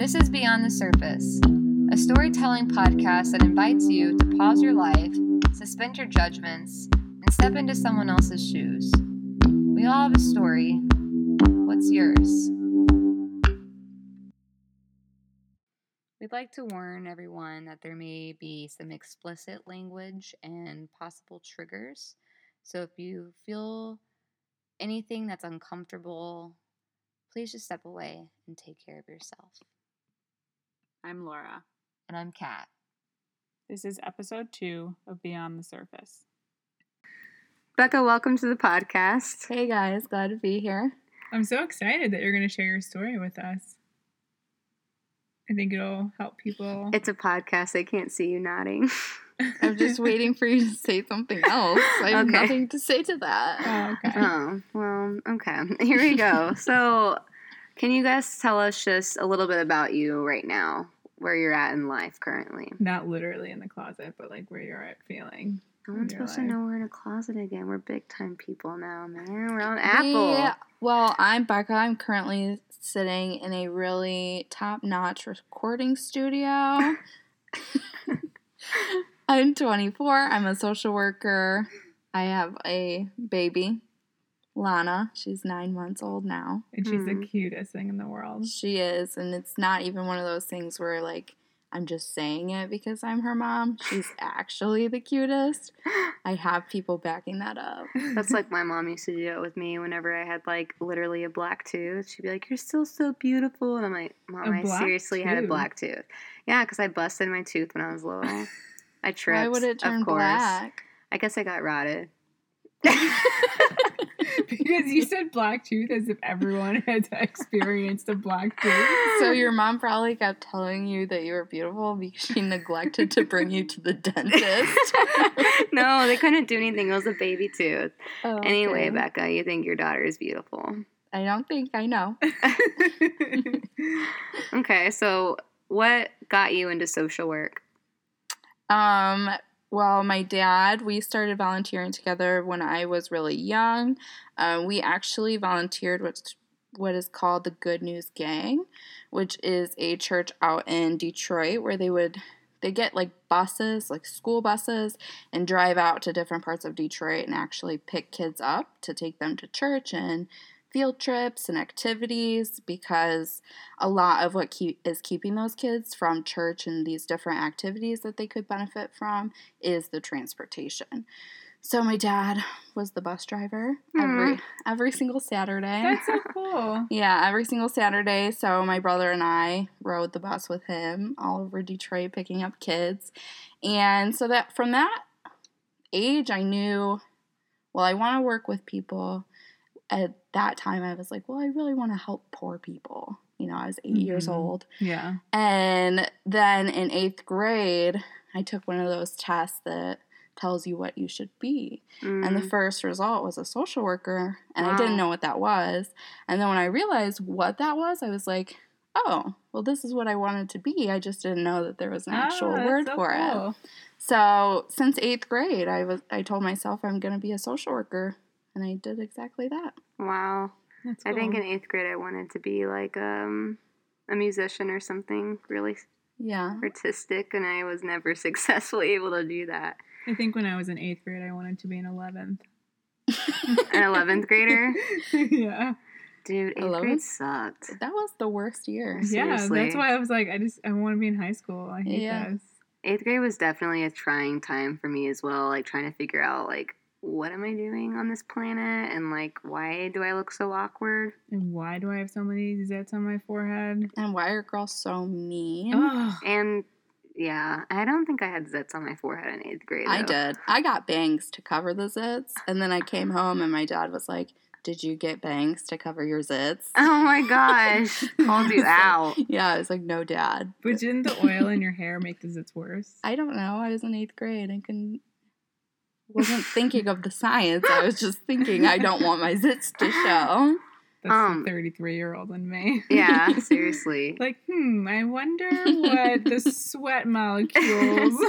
This is Beyond the Surface, a storytelling podcast that invites you to pause your life, suspend your judgments, and step into someone else's shoes. We all have a story. What's yours? We'd like to warn everyone that there may be some explicit language and possible triggers. So if you feel anything that's uncomfortable, please just step away and take care of yourself. I'm Laura. And I'm Kat. This is episode two of Beyond the Surface. Becca, welcome to the podcast. Hey guys, glad to be here. I'm so excited that you're going to share your story with us. I think it'll help people. It's a podcast. They can't see you nodding. I'm just waiting for you to say something else. I have Okay. nothing to say to that. Oh, okay. oh, well, okay. Here we go. so, can you guys tell us just a little bit about you right now, where you're at in life currently? Not literally in the closet, but like where you're at feeling. No one's supposed to know we're in a closet again. We're big time people now, man. We're on Apple. Yeah, well, I'm Becca. I'm currently sitting in a really top notch recording studio. I'm 24. I'm a social worker. I have a baby, Lana. She's nine months old now. And she's the Mhm. cutest thing in the world. She is, and it's not even one of those things where like I'm just saying it because I'm her mom. She's actually the cutest. I have people backing that up. That's like my mom used to do it with me whenever I had like literally a black tooth. She'd be like, "You're still so beautiful," and I'm like, "Mom, A I black seriously had a black tooth." Yeah, because I busted my tooth when I was little. I tripped. Why would it turn of course. black? I guess I got rotted. because you said black tooth as if everyone had experienced a black tooth. So your mom probably kept telling you that you were beautiful because she neglected to bring you to the dentist. no, they couldn't do anything. It was a baby tooth. Oh, Anyway. Becca, you think your daughter is beautiful. I don't think I know. Okay, so what got you into social work? Um, well, my dad, we started volunteering together when I was really young. Uh, we actually volunteered with what is called the Good News Gang, which is a church out in Detroit where they would they get like buses, like school buses, and drive out to different parts of Detroit and actually pick kids up to take them to church and field trips and activities because a lot of what keep, is keeping those kids from church and these different activities that they could benefit from is the transportation. So my dad was the bus driver every mm-hmm. every single Saturday. That's so cool. yeah, every single Saturday. So my brother and I rode the bus with him all over Detroit picking up kids. And so that from that age I knew well, I want to work with people. At that time I was like, well, I really want to help poor people. You know, I was 8 years Mhm. old. Yeah. And then in eighth grade, I took one of those tests that tells you what you should be. And the Mm. first result was a social worker, and I didn't know what that was. And then when I realized what that was, I was like, oh, well, this is what I wanted to be. I just didn't know that there was an actual Ah, that's word so for it. So since eighth grade, I was I told myself I'm going to be a social worker, and I did exactly that. wow. That's I think in eighth grade I wanted to be like um, a musician or something really Yeah. artistic, and I was never successfully able to do that. I think when I was in eighth grade, I wanted to be an 11th. An 11th grader? yeah. Dude, eighth 11th? grade sucked. That was the worst year. Yeah, that's why I was like, I just, I want to be in high school. I hate Yeah. this. Eighth grade was definitely a trying time for me as well, like trying to figure out like what am I doing on this planet and like why do I look so awkward? And why do I have so many zits on my forehead? And why are girls so mean? And yeah, I don't think I had zits on my forehead in eighth grade. I did. I got bangs to cover the zits, and then I came home and my dad was like, "Did you get bangs to cover your zits?" Oh my gosh, called you So- out. Yeah, I was like, "No, dad." but didn't the oil in your hair make the zits worse? I don't know. I was in eighth grade. I couldn't. Wasn't thinking of the science. I was just thinking I don't want my zits to show. That's Um, the 33 year old in me. Yeah, seriously. Like, hmm, I wonder what the sweat molecules.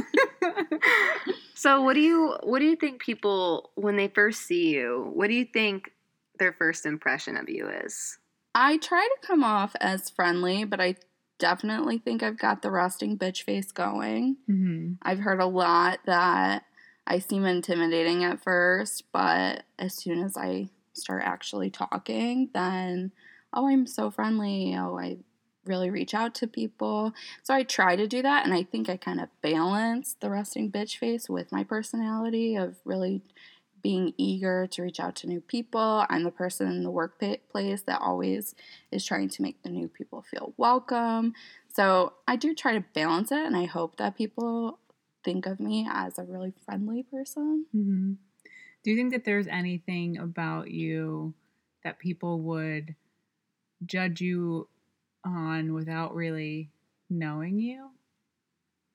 So what do you what do you think people when they first see you, what do you think their first impression of you is? I try to come off as friendly, but I definitely think I've got the resting bitch face going. Mm-hmm. I've heard a lot that I seem intimidating at first, but as soon as I start actually talking, then oh, I'm so friendly. Oh, I really reach out to people. So I try to do that, and I think I kind of balance the resting bitch face with my personality of really being eager to reach out to new people. I'm the person in the workplace that always is trying to make the new people feel welcome. So I do try to balance it, and I hope that people think of me as a really friendly person. Mm-hmm. Do you think that there's anything about you that people would judge you on without really knowing you?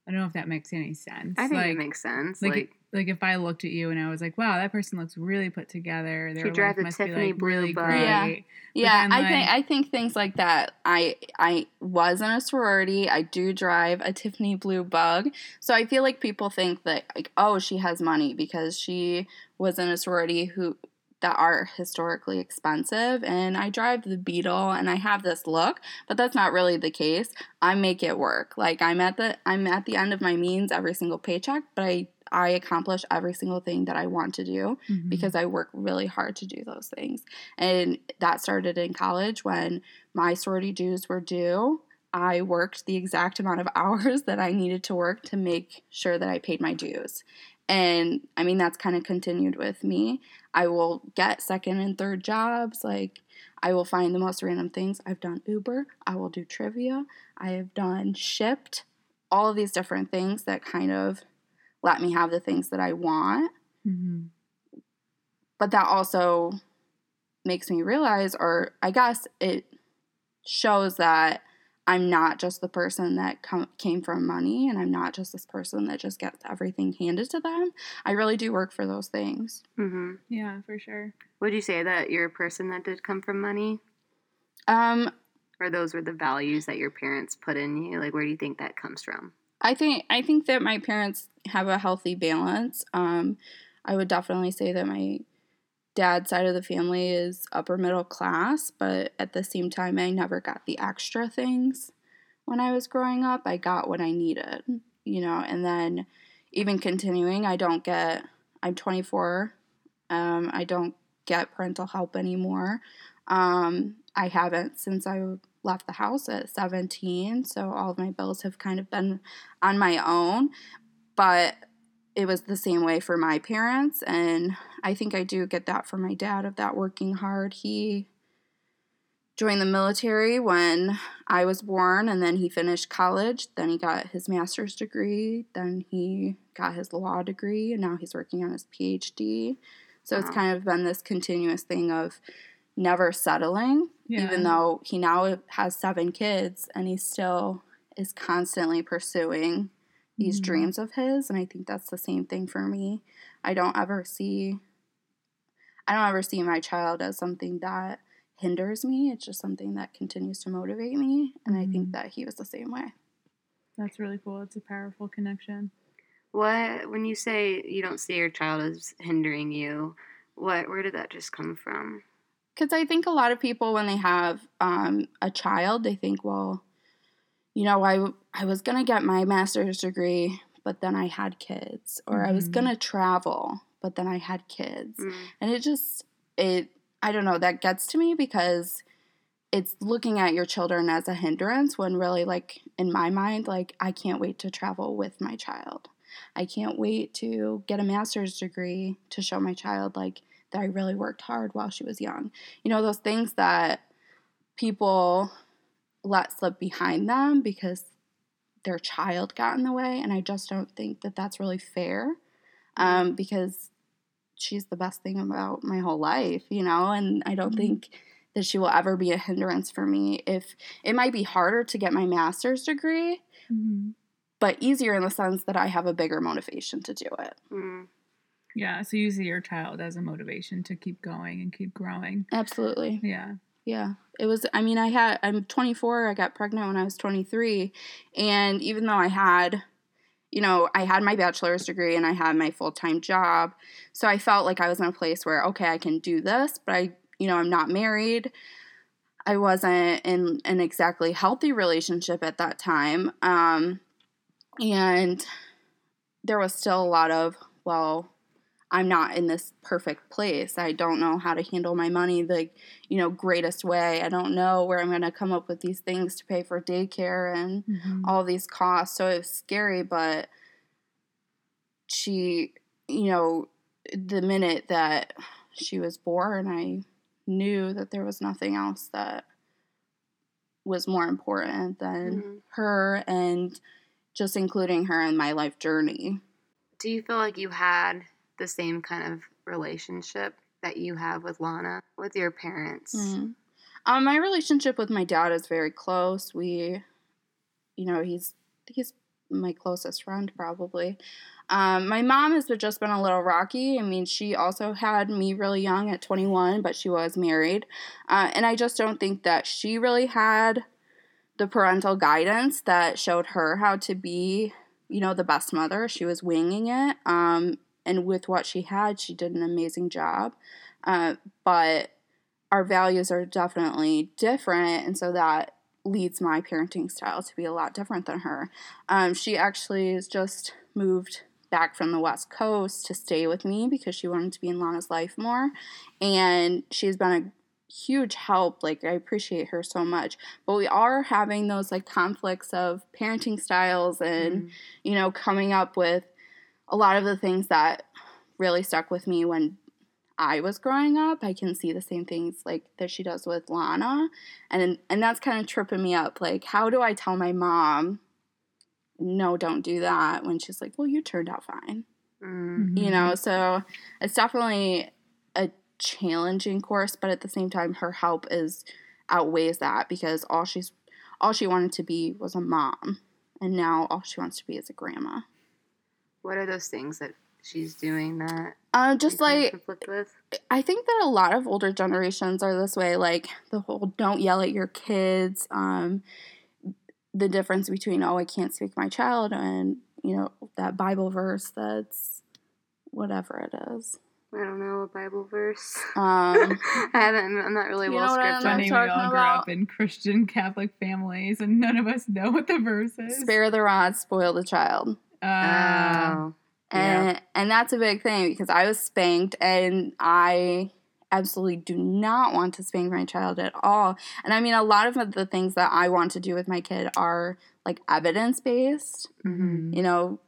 I don't know if that makes any sense. I think like, it makes sense. like, Like, it- like if I looked at you and I was like, "Wow, that person looks really put together. Their drive life the must Tiffany be like blue really bug." great." Yeah. But Yeah, then, I think I think things like that. I I was in a sorority. I do drive a Tiffany blue bug, so I feel like people think that like oh she has money because she was in a sorority who that are historically expensive, and I drive the Beetle and I have this look, but that's not really the case. I make it work. Like I'm at the I'm at the end of my means every single paycheck, but I I accomplish every single thing that I want to do Mhm. because I work really hard to do those things. And that started in college when my sorority dues were due. I worked the exact amount of hours that I needed to work to make sure that I paid my dues. And I mean, that's kind of continued with me. I will get second and third jobs. Like, I will find the most random things. I've done Uber, I will do trivia, I have done Shipt, all of these different things that kind of let me have the things that I want Mhm. but that also makes me realize or i guess it shows that i'm not just the person that com- came from money and i'm not just this person that just gets everything handed to them i really do work for those things hmm Yeah, for sure. would you say that you're a person that did come from money? um Or those were the values that your parents put in you? Like, where do you think that comes from? I think I think that my parents have a healthy balance. Um, I would definitely say that my dad's side of the family is upper middle class, but at the same time, I never got the extra things when I was growing up. I got what I needed, you know, and then even continuing, I don't get. I'm 24. Um, I don't get parental help anymore. Um, I haven't since I left the house at 17, so all of my bills have kind of been on my own. But it was the same way for my parents, and I think I do get that from my dad of that working hard. He joined the military when I was born, and then he finished college. Then he got his master's degree. Then he got his law degree, and now he's working on his PhD. So it's kind of been this continuous thing of never settling, Yeah. even though he now has seven kids and he still is constantly pursuing these Mhm. dreams of his. And I think that's the same thing for me. I don't ever see. I don't ever see my child as something that hinders me. It's just something that continues to motivate me. And I think Mhm. that he was the same way. That's really cool. It's a powerful connection. What, when you say you don't see your child as hindering you, what, where did that just come from? Because I think a lot of people, when they have um, a child, they think, well, you know, I, I was going to get my master's degree, but then I had kids. Or I was Mhm. going to travel, but then I had kids. Mm. And it just, it, I don't know, that gets to me because it's looking at your children as a hindrance when really, like, in my mind, like, I can't wait to travel with my child. I can't wait to get a master's degree to show my child, like, I really worked hard while she was young. You know, those things that people let slip behind them because their child got in the way. And I just don't think that that's really fair um, because she's the best thing about my whole life, you know, and I don't Mhm. think that she will ever be a hindrance for me. If it might be harder to get my master's degree, Mm-hmm. but easier in the sense that I have a bigger motivation to do it. Mm. Yeah. So you see your child as a motivation to keep going and keep growing. Absolutely. Yeah. Yeah. It was, I mean, I had, I'm 24, I got pregnant when I was 23. And even though I had, you know, I had my bachelor's degree and I had my full time job. So I felt like I was in a place where, okay, I can do this, but I, you know, I'm not married. I wasn't in an exactly healthy relationship at that time. Um, and there was still a lot of, well, I'm not in this perfect place. I don't know how to handle my money the, you know, greatest way. I don't know where I'm going to come up with these things to pay for daycare and Mhm. all these costs. So it was scary, but she, you know, the minute that she was born, I knew that there was nothing else that was more important than Mhm. her and just including her in my life journey. Do you feel like you had the same kind of relationship that you have with Lana with your parents? Mhm. Um, my relationship with my dad is very close. We, you know, he's he's my closest friend probably. Um, my mom has just been a little rocky. I mean, she also had me really young at 21, but she was married, uh, and I just don't think that she really had the parental guidance that showed her how to be, you know, the best mother. She was winging it, um, and with what she had, she did an amazing job. Uh, but our values are definitely different and so that leads my parenting style to be a lot different than her um, she actually has just moved back from the west coast to stay with me because she wanted to be in lana's life more and she's been a huge help like i appreciate her so much but we are having those like conflicts of parenting styles and Mhm. you know, coming up with a lot of the things that really stuck with me when I was growing up. I can see the same things like that she does with Lana. And and that's kind of tripping me up. Like, how do I tell my mom, no, don't do that when she's like, Well, you turned out fine. Mm. You know, so it's definitely a challenging course, but at the same time her help is outweighs that because all she's all she wanted to be was a mom. And now all she wants to be is a grandma. What are those things that she's doing that Uh, just like conflict with? I think that a lot of older generations are this way. Like the whole "don't yell at your kids." Um, the difference between "oh, I can't speak my child" and you know that Bible verse that's whatever it is. I don't know a Bible verse. Um, I haven't. I'm not really You well know what I'm scripted. Funny, we all grew about- up in Christian Catholic families, and none of us know what the verse is. "Spare the rod, spoil the child." Uh, Oh, and and that's a big thing because I was spanked and I absolutely do not want to spank my child at all. And I mean a lot of the things that I want to do with my kid are like evidence based. Mhm. You know,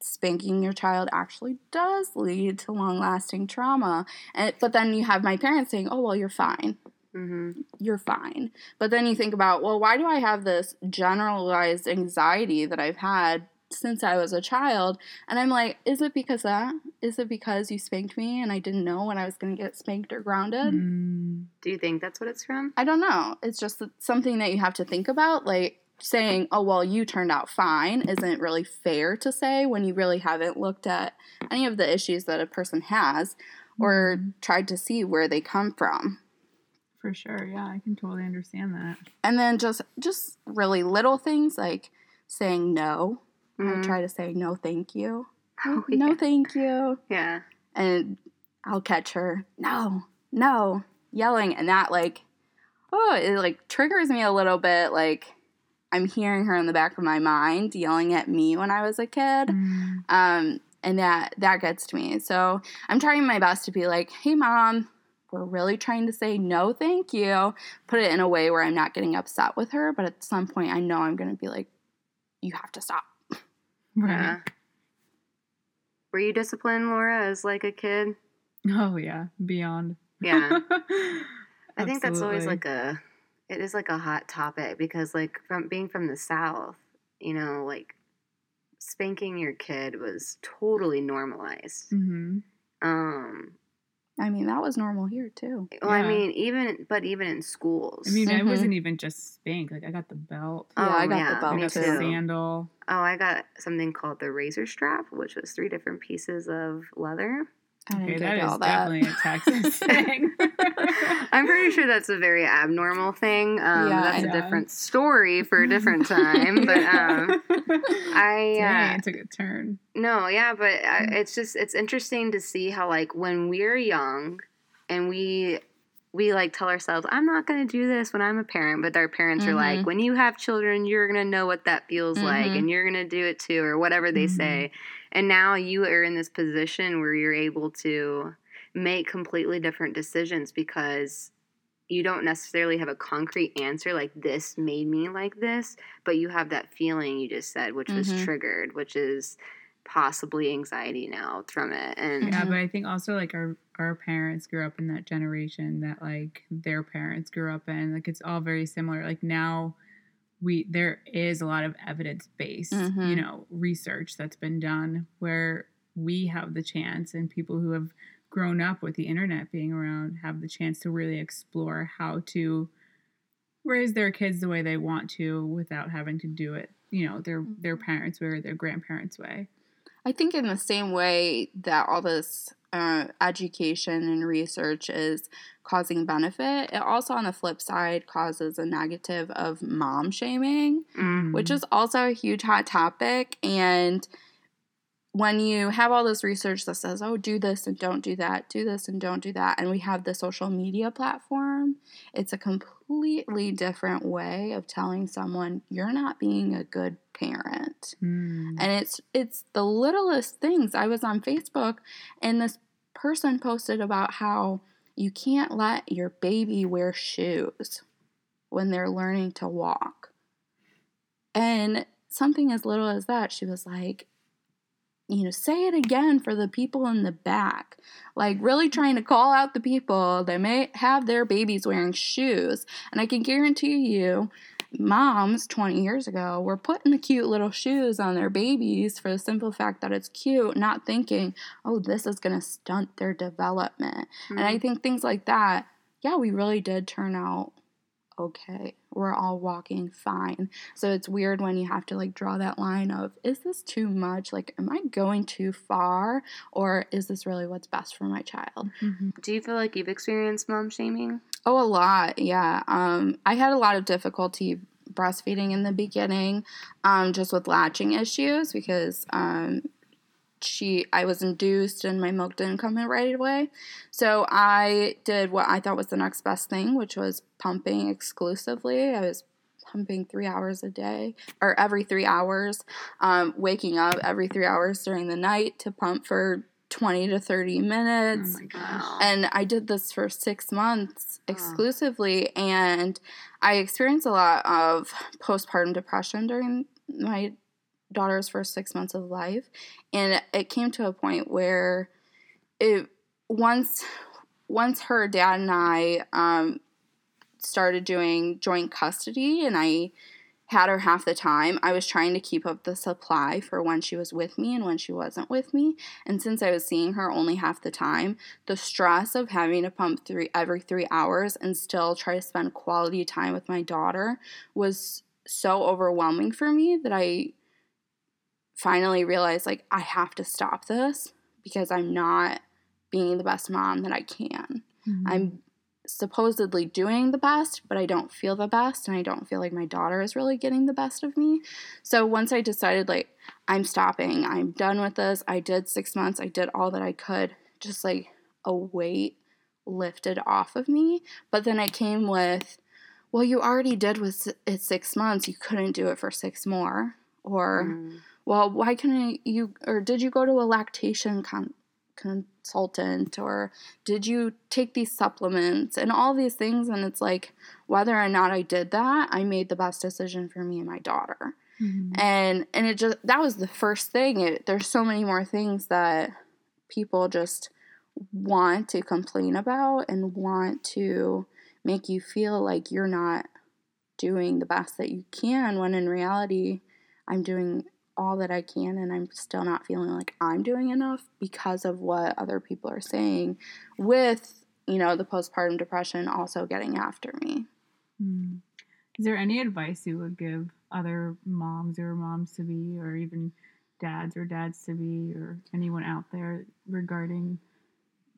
spanking your child actually does lead to long lasting trauma. And but then you have my parents saying, "Oh, well, you're fine." Mhm. you're fine. But then you think about, well, why do I have this generalized anxiety that I've had since I was a child? And I'm like, is it because that? Is it because you spanked me and I didn't know when I was going to get spanked or grounded? mm, Do you think that's what it's from? I don't know. It's just something that you have to think about. Like saying, oh, well, you turned out fine isn't really fair to say when you really haven't looked at any of the issues that a person has or mm, tried to see where they come from. for sure. Yeah, I can totally understand that. and then just just really little things like saying no i Mhm. try to say no thank you Oh, no yeah. thank you Yeah. and i'll catch her no no yelling and that like oh it like triggers me a little bit like i'm hearing her in the back of my mind yelling at me when i was a kid Mm, um and that that gets to me so i'm trying my best to be like hey mom we're really trying to say no thank you put it in a way where i'm not getting upset with her but at some point i know i'm going to be like you have to stop right. Yeah. Were you disciplined, Laura, as like a kid? Oh yeah, beyond. Yeah. I think that's always like a it is like a hot topic because like from being from the south, you know, like spanking your kid was totally normalized. Mhm. Um i mean that was normal here too well, I mean even but even in schools. I mean, I Mhm. wasn't even just spank. Like I got the belt. yeah i Oh, got yeah, the belt I got the too too. sandal. oh, I got something called the razor strap, which was three different pieces of leather. I Okay, that is that definitely a Texas thing. I'm pretty sure that's a very abnormal thing. Um, Yeah, that's I a different story for a different time. But um, I uh, Dang, it took a turn. No, yeah, but uh, Mm. it's just it's interesting to see how like when we're young and we we like tell ourselves, I'm not going to do this when I'm a parent, but our parents are Mhm. like, when you have children, you're going to know what that feels like Mhm. and you're going to do it too, or whatever they Mhm. say. And now you are in this position where you're able to make completely different decisions because you don't necessarily have a concrete answer like this made me like this, but you have that feeling you just said, which was Mhm. triggered, which is possibly anxiety now from it. And Yeah, but I think also like our our parents grew up in that generation that like their parents grew up in. Like it's all very similar. Like now we there is a lot of evidence based, you Mhm. know, research that's been done where we have the chance and people who have grown up with the internet being around have the chance to really explore how to raise their kids the way they want to without having to do it, you know, their their parents' way or their grandparents' way. I think in the same way that all this uh, education and research is causing benefit, it also on the flip side causes a negative of mom shaming, mm, which is also a huge hot topic. And when you have all this research that says, oh, do this and don't do that, do this and don't do that, and we have the social media platform, it's a completely different way of telling someone you're not being a good parent. Mm. and it's it's the littlest things. I was on facebook and this person posted about how you can't let your baby wear shoes when they're learning to walk. And something as little as that she was like you know say it again for the people in the back like really trying to call out the people that may have their babies wearing shoes and i can guarantee you moms 20 years ago were putting the cute little shoes on their babies for the simple fact that it's cute, not thinking, oh, this is going to stunt their development. And I mm. think things like that, yeah, we really did turn out okay. We're all walking fine. So it's weird when you have to like draw that line of, is this too much? Like, am I going too far? Or is this really what's best for my child? Mhm. Do you feel like you've experienced mom shaming? Oh, a lot. Yeah. Um, I had a lot of difficulty breastfeeding in the beginning, um, just with latching issues because um, she I was induced and my milk didn't come in right away. So I did what I thought was the next best thing, which was pumping exclusively. I was pumping three hours a day or every three hours, um, waking up every three hours during the night to pump for 20 to 30 minutes. Oh my gosh. And I did this for six months Oh. exclusively, and I experienced a lot of postpartum depression during my daughter's first six months of life. And it came to a point where it once once her dad and I um, started doing joint custody, and I had her half the time. I was trying to keep up the supply for when she was with me and when she wasn't with me. And since I was seeing her only half the time, the stress of having to pump three every three hours and still try to spend quality time with my daughter was so overwhelming for me that I finally realized like I have to stop this because I'm not being the best mom that I can. Mhm. I'm supposedly doing the best, but I don't feel the best, and I don't feel like my daughter is really getting the best of me. So once I decided, like, I'm stopping, I'm done with this, I did six months, I did all that I could, just like a weight lifted off of me. But then it came with, well, you already did with it six months, you couldn't do it for six more. Or, Mm. Well, why couldn't you, or did you go to a lactation con- consultant, or did you take these supplements, and all these things? And it's like, whether or not I did that, I made the best decision for me and my daughter. Mhm. And and it just that was the first thing. It, there's so many more things that people just want to complain about and want to make you feel like you're not doing the best that you can when in reality I'm doing all that I can and I'm still not feeling like I'm doing enough because of what other people are saying with you know the postpartum depression also getting after me. Mm. Is there any advice you would give other moms or moms to be, or even dads or dads to be, or anyone out there regarding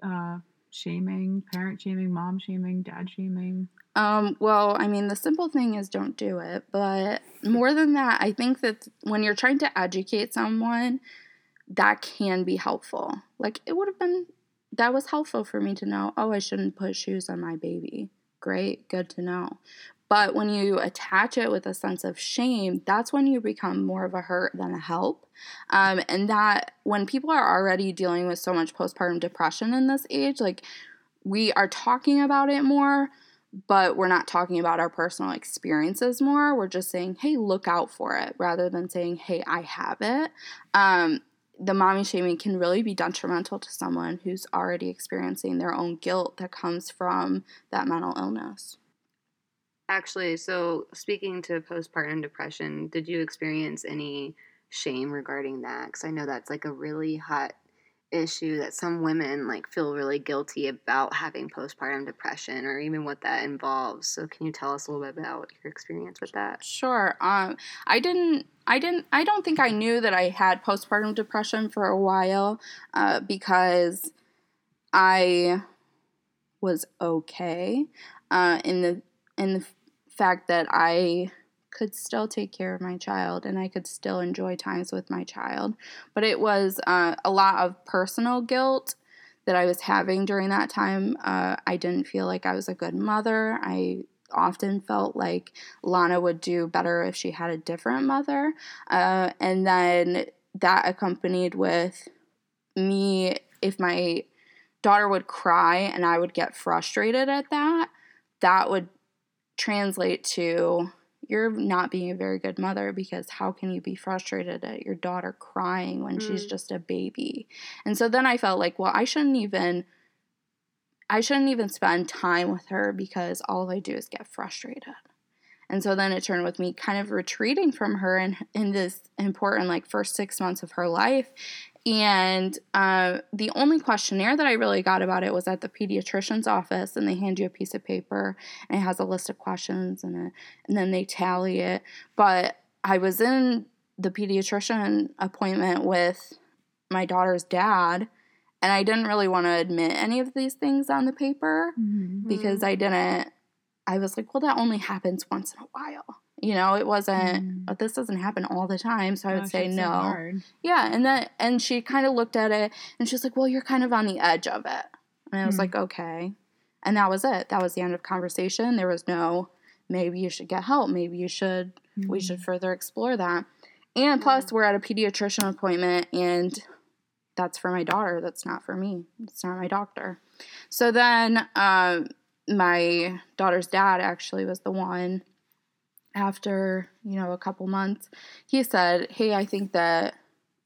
uh, shaming, parent shaming, mom shaming, dad shaming? Um, well, I mean, the simple thing is don't do it. But more than that, I think that when you're trying to educate someone, that can be helpful. Like, it would have been that was helpful for me to know, oh, I shouldn't put shoes on my baby. Great, good to know. But when you attach it with a sense of shame, that's when you become more of a hurt than a help. Um, and that when people are already dealing with so much postpartum depression in this age, like we are talking about it more, but we're not talking about our personal experiences more. We're just saying, hey, look out for it, rather than saying, hey, I have it. Um, the mommy shaming can really be detrimental to someone who's already experiencing their own guilt that comes from that mental illness. Actually, so speaking to postpartum depression, did you experience any shame regarding that? Because I know that's like a really hot issue that some women like feel really guilty about having postpartum depression or even what that involves. So can you tell us a little bit about your experience with that? Sure. Um, I didn't. I didn't. I don't think I knew that I had postpartum depression for a while, uh, because I was okay uh, in the in the fact that I could still take care of my child and I could still enjoy times with my child. But it was uh, a lot of personal guilt that I was having during that time. Uh, I didn't feel like I was a good mother. I often felt like Lana would do better if she had a different mother. Uh, and then that accompanied with me, if my daughter would cry and I would get frustrated at that, that would translate to you're not being a very good mother because how can you be frustrated at your daughter crying when mm. she's just a baby? And so then I felt like, well, I shouldn't even I shouldn't even spend time with her because all I do is get frustrated. And so then it turned with me kind of retreating from her in, in this important like first six months of her life and uh, the only questionnaire that I really got about it was at the pediatrician's office, and they hand you a piece of paper and it has a list of questions, and, and then they tally it. But I was in the pediatrician appointment with my daughter's dad, and I didn't really want to admit any of these things on the paper mm-hmm. because I didn't. I was like, well, that only happens once in a while. You know, it wasn't. Mm. This doesn't happen all the time, so I would Gosh, say no. So yeah, and then and she kind of looked at it and she's like, "Well, you're kind of on the edge of it," and I was mm. like, "Okay," and that was it. That was the end of conversation. There was no, maybe you should get help. Maybe you should. Mm. We should mm. further explore that. And plus, we're at a pediatrician appointment, and that's for my daughter. That's not for me. It's not my doctor. So then, um, my daughter's dad actually was the one after, you know, a couple months, he said, Hey, I think that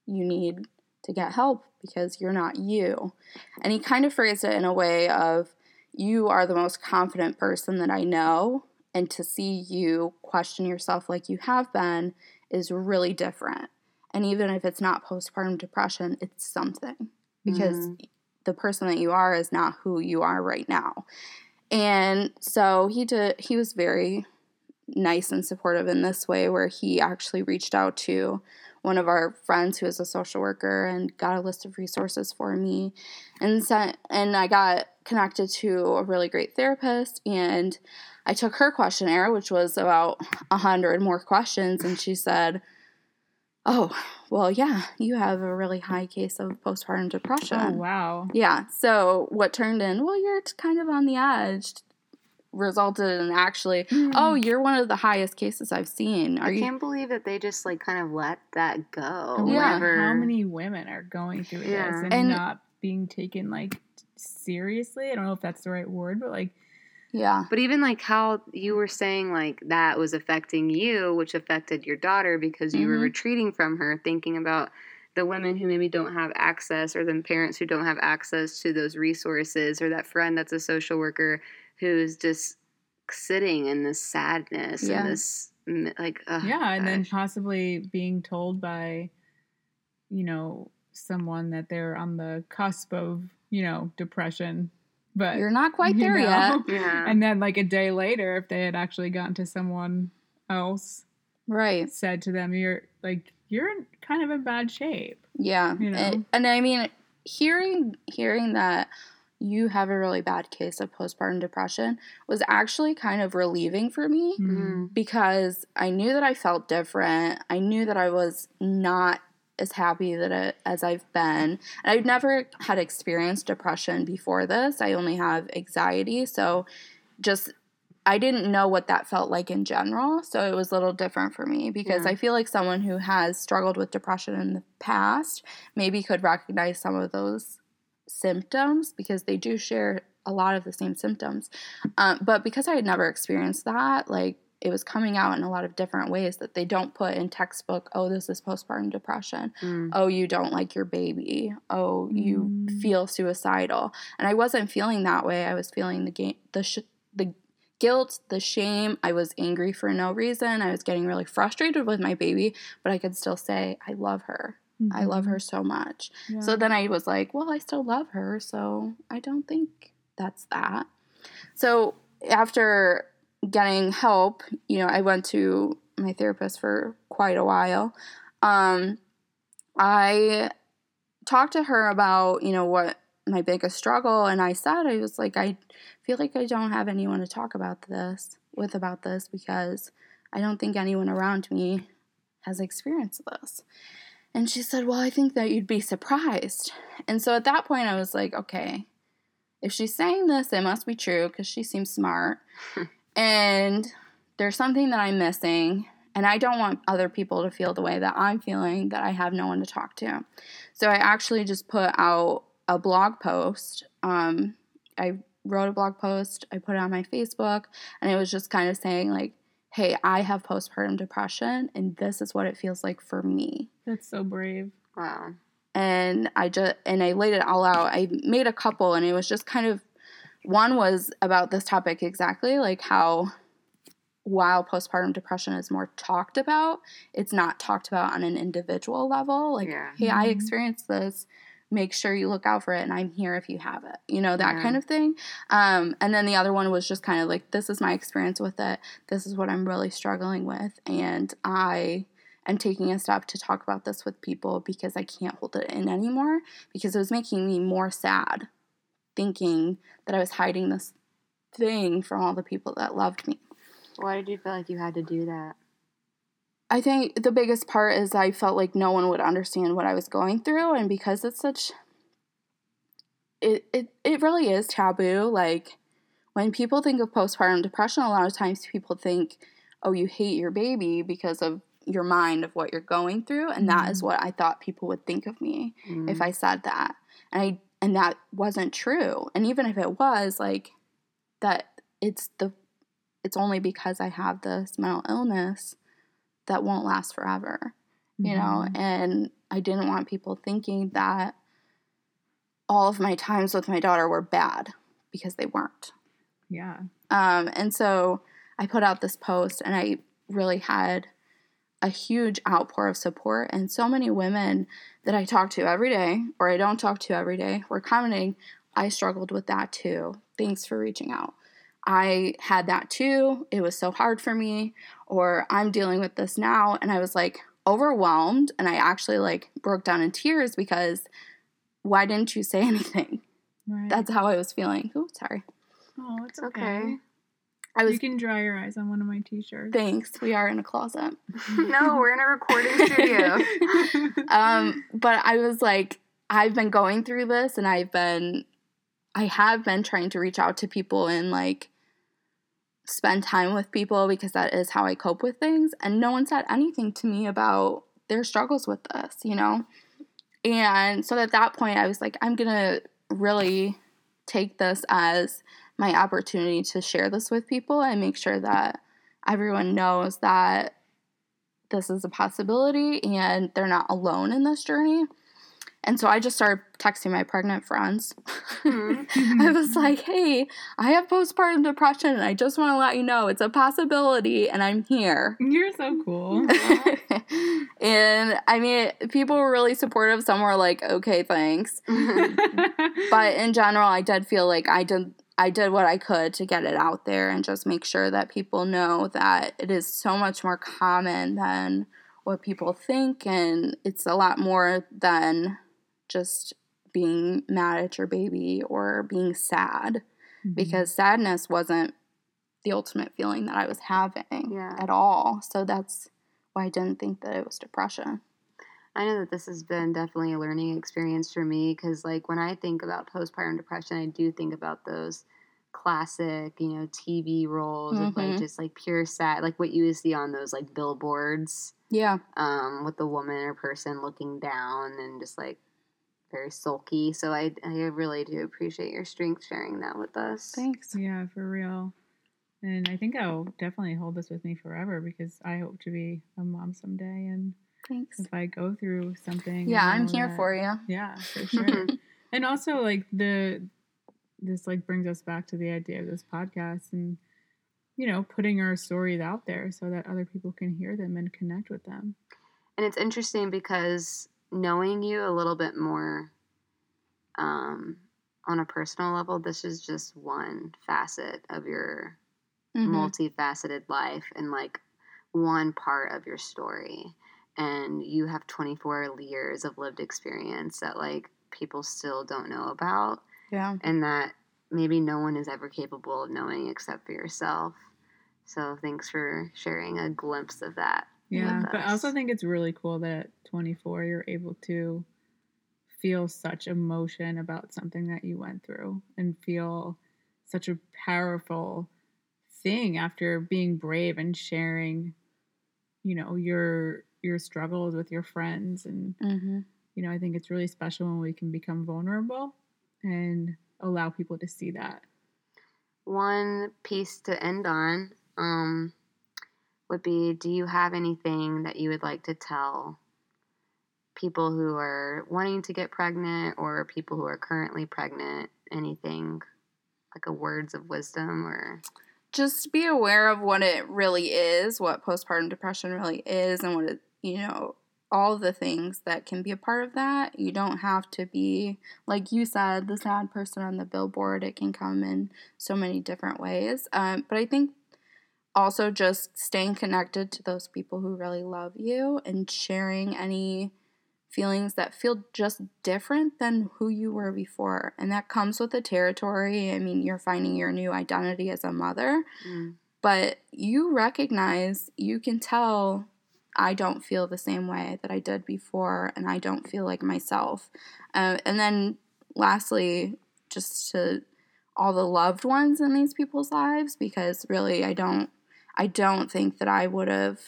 you need to get help because you're not you. And he kind of phrased it in a way of, You are the most confident person that I know. And to see you question yourself like you have been is really different. And even if it's not postpartum depression, it's something because mm. the person that you are is not who you are right now. And so he did, he was very nice and supportive in this way where he actually reached out to one of our friends who is a social worker and got a list of resources for me and sent and I got connected to a really great therapist. And I took her questionnaire which was about a hundred more questions and she said oh well yeah you have a really high case of postpartum oh, depression. oh wow. Yeah so what turned in well you're kind of on the edge resulted in actually, mm. oh, you're one of the highest cases I've seen. Are I you? can't believe that they just like kind of let that go. Yeah. How many women are going through yeah. this and, and not being taken like seriously? I don't know if that's the right word, but like. Yeah. But even like how you were saying like that was affecting you, which affected your daughter because you mm-hmm. were retreating from her, thinking about the women who maybe don't have access or the parents who don't have access to those resources or that friend that's a social worker who's just sitting in this sadness yeah. and this like oh, yeah and gosh. then possibly being told by you know someone that they're on the cusp of you know depression but you're not quite there know? yet yeah and then like a day later if they had actually gotten to someone else right said to them you're like you're kind of in bad shape yeah you know and, and i mean hearing hearing that you have a really bad case of postpartum depression was actually kind of relieving for me mm-hmm. because I knew that I felt different. I knew that I was not as happy that it, as I've been. And I've never had experienced depression before this. I only have anxiety, so just I didn't know what that felt like in general, so it was a little different for me because Yeah. I feel like someone who has struggled with depression in the past maybe could recognize some of those symptoms because they do share a lot of the same symptoms. Um, but because I had never experienced that, like it was coming out in a lot of different ways that they don't put in textbook, oh, this is postpartum depression. Mm. Oh, you don't like your baby. Oh, you Mm. feel suicidal. And I wasn't feeling that way. I was feeling the ga- the sh- the guilt, the shame. I was angry for no reason. I was getting really frustrated with my baby, but I could still say I love her. I love her so much. Yeah. So then I was like, well, I still love her, so I don't think that's that. So after getting help, you know, I went to my therapist for quite a while. Um, I talked to her about, you know, what my biggest struggle, and I said, I was like, I feel like I don't have anyone to talk about this with about this because I don't think anyone around me has experienced this. And she said, Well, I think that you'd be surprised. And so at that point, I was like, Okay, if she's saying this, it must be true because she seems smart. and there's something that I'm missing. And I don't want other people to feel the way that I'm feeling, that I have no one to talk to. So I actually just put out a blog post. Um, I wrote a blog post, I put it on my Facebook, and it was just kind of saying, like, hey, I have postpartum depression, and this is what it feels like for me That's so brave. Wow. and I just and I laid it all out. I made a couple and it was just kind of one was about this topic exactly, like how while postpartum depression is more talked about, it's not talked about on an individual level. Like, Yeah. hey, I Mhm. experienced this. Make sure you look out for it, and I'm here if you have it. You know that Yeah. kind of thing. Um, and then the other one was just kind of like, this is my experience with it. This is what I'm really struggling with, and I am taking a step to talk about this with people because I can't hold it in anymore because it was making me more sad, thinking that I was hiding this thing from all the people that loved me. Why did you feel like you had to do that? I think the biggest part is I felt like no one would understand what I was going through, and because it's such, it it it really is taboo. Like when people think of postpartum depression, a lot of times people think, "Oh, you hate your baby because of your mind of what you're going through," and that is Mhm. what I thought people would think of me Mm. if I said that. And I and that wasn't true. And even if it was, like that it's the it's only because I have this mental illness that won't last forever, you know? Mhm. And I didn't want people thinking that all of my times with my daughter were bad because they weren't. Yeah. Um, and so I put out this post and I really had a huge outpour of support. And so many women that I talk to every day, or I don't talk to every day, were commenting, I struggled with that too. Thanks for reaching out. I had that too. It was so hard for me, or I'm dealing with this now. And I was like overwhelmed. And I actually like broke down in tears because why didn't you say anything? Right. That's how I was feeling. Oh, sorry. oh, it's Okay. okay. I was You can dry your eyes on one of my t-shirts. Thanks. We are in a closet. no, we're in a recording studio. Um, but I was like, I've been going through this and I've been, I have been trying to reach out to people and like spend time with people because that is how I cope with things. And no one said anything to me about their struggles with this, you know? And so at that point, I was like, I'm going to really take this as my opportunity to share this with people and make sure that everyone knows that this is a possibility and they're not alone in this journey. And so I just started texting my pregnant friends. Mhm. I was like, hey, I have postpartum depression and I just want to let you know it's a possibility and I'm here. You're so cool. and I mean, people were really supportive. Some were like, okay, thanks. But in general, I did feel like I did I did what I could to get it out there and just make sure that people know that it is so much more common than what people think and it's a lot more than just being mad at your baby or being sad Mm-hmm. because sadness wasn't the ultimate feeling that I was having Yeah. at all. So that's why I didn't think that it was depression. I know that this has been definitely a learning experience for me because, like, when I think about postpartum depression, I do think about those classic, you know, TV roles of like Mhm. just like pure sad, like what you would see on those like billboards, Yeah. um, with the woman or person looking down and just like very sulky. So I, I really do appreciate your strength sharing that with us. Thanks. Yeah, for real. And I think I'll definitely hold this with me forever because I hope to be a mom someday. And Thanks. if I go through something, Yeah, I I'm here that- for you. Yeah, for sure. and also like the this like brings us back to the idea of this podcast and you know putting our stories out there so that other people can hear them and connect with them. And it's interesting because knowing you a little bit more um, on a personal level, this is just one facet of your Mhm. multifaceted life and like one part of your story. And you have 24 years of lived experience that like people still don't know about Yeah. and that maybe no one is ever capable of knowing except for yourself. So thanks for sharing a glimpse of that. Yeah, but I also think it's really cool that at 24 you're able to feel such emotion about something that you went through and feel such a powerful thing after being brave and sharing you know your your struggles with your friends. And hmm you know i think it's really special when we can become vulnerable and allow people to see that. One piece to end on um, would be Do you have anything that you would like to tell people who are wanting to get pregnant or people who are currently pregnant? Anything like a words of wisdom or. Just be aware of what it really is, what postpartum depression really is, and what it, you know, all the things that can be a part of that. You don't have to be, like you said, the sad person on the billboard. It can come in so many different ways. Um, but I think also just staying connected to those people who really love you and sharing any feelings that feel just different than who you were before. And that comes with the territory. I mean, you're finding your new identity as a mother, Mm, but you recognize, you can tell I don't feel the same way that I did before, and I don't feel like myself. Uh, and then, lastly, just to all the loved ones in these people's lives, because really, I don't, I don't think that I would have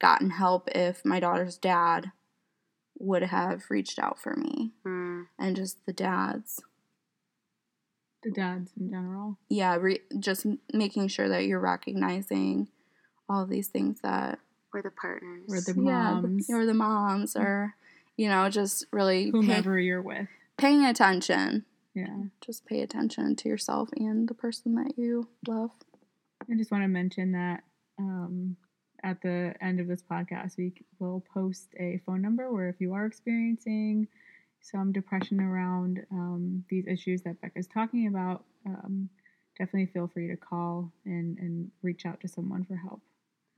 gotten help if my daughter's dad would have reached out for me, mm, and just the dads. the dads in general Yeah, re- just making sure that you're recognizing all these things that or the partners. or the yeah, moms or the moms, or you know, just really pay, you're with paying attention. yeah Just pay attention to yourself and the person that you love. I just want to mention that um, at the end of this podcast, we will post a phone number where if you are experiencing some depression around um, these issues that Becca's talking about, um, definitely feel free to call and, and reach out to someone for help.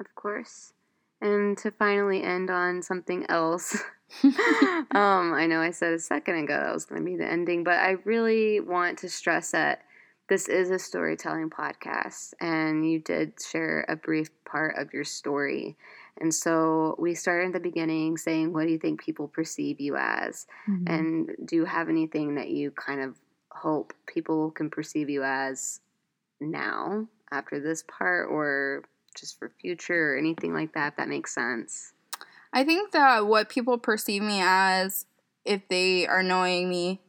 Of course. And to finally end on something else, um, I know I said a second ago that was going to be the ending, but I really want to stress that this is a storytelling podcast, and you did share a brief part of your story. And so we started at the beginning saying, What do you think people perceive you as? Mhm. And do you have anything that you kind of hope people can perceive you as now after this part, or just for future, or anything like that, if that makes sense? I think that what people perceive me as, if they are knowing me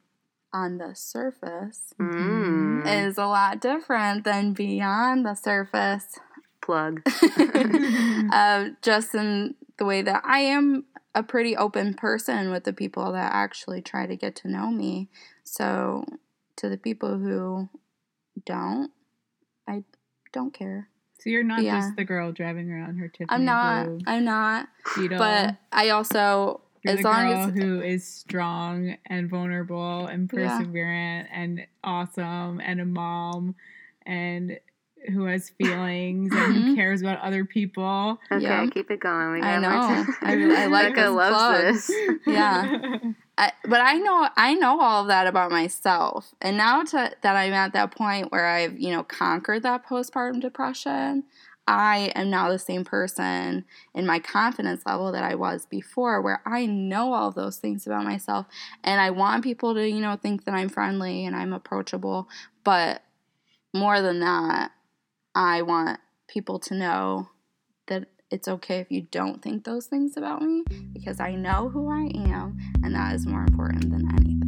on the surface, Mm. is a lot different than beyond the surface. Plug. uh, just in the way that I am a pretty open person with the people that actually try to get to know me. So, to the people who don't, I don't care. so you're not Yeah. just the girl driving around her Tiffany I'm not. blue I'm not. Beetle. But I also, You're as the long girl as who is strong and vulnerable and Yeah. perseverant and awesome and a mom and who has feelings and who Mhm. cares about other people. Okay, Yeah. keep it going. We got more know. time. I- I like Becca this loves plug. this. Yeah. I, but I know I know all of that about myself, and now to, that I'm at that point where I've you know conquered that postpartum depression, I am now the same person in my confidence level that I was before, where I know all those things about myself and I want people to, you know, think that I'm friendly and I'm approachable. But more than that, I want people to know that it's okay if you don't think those things about me because I know who I am and that is more important than anything.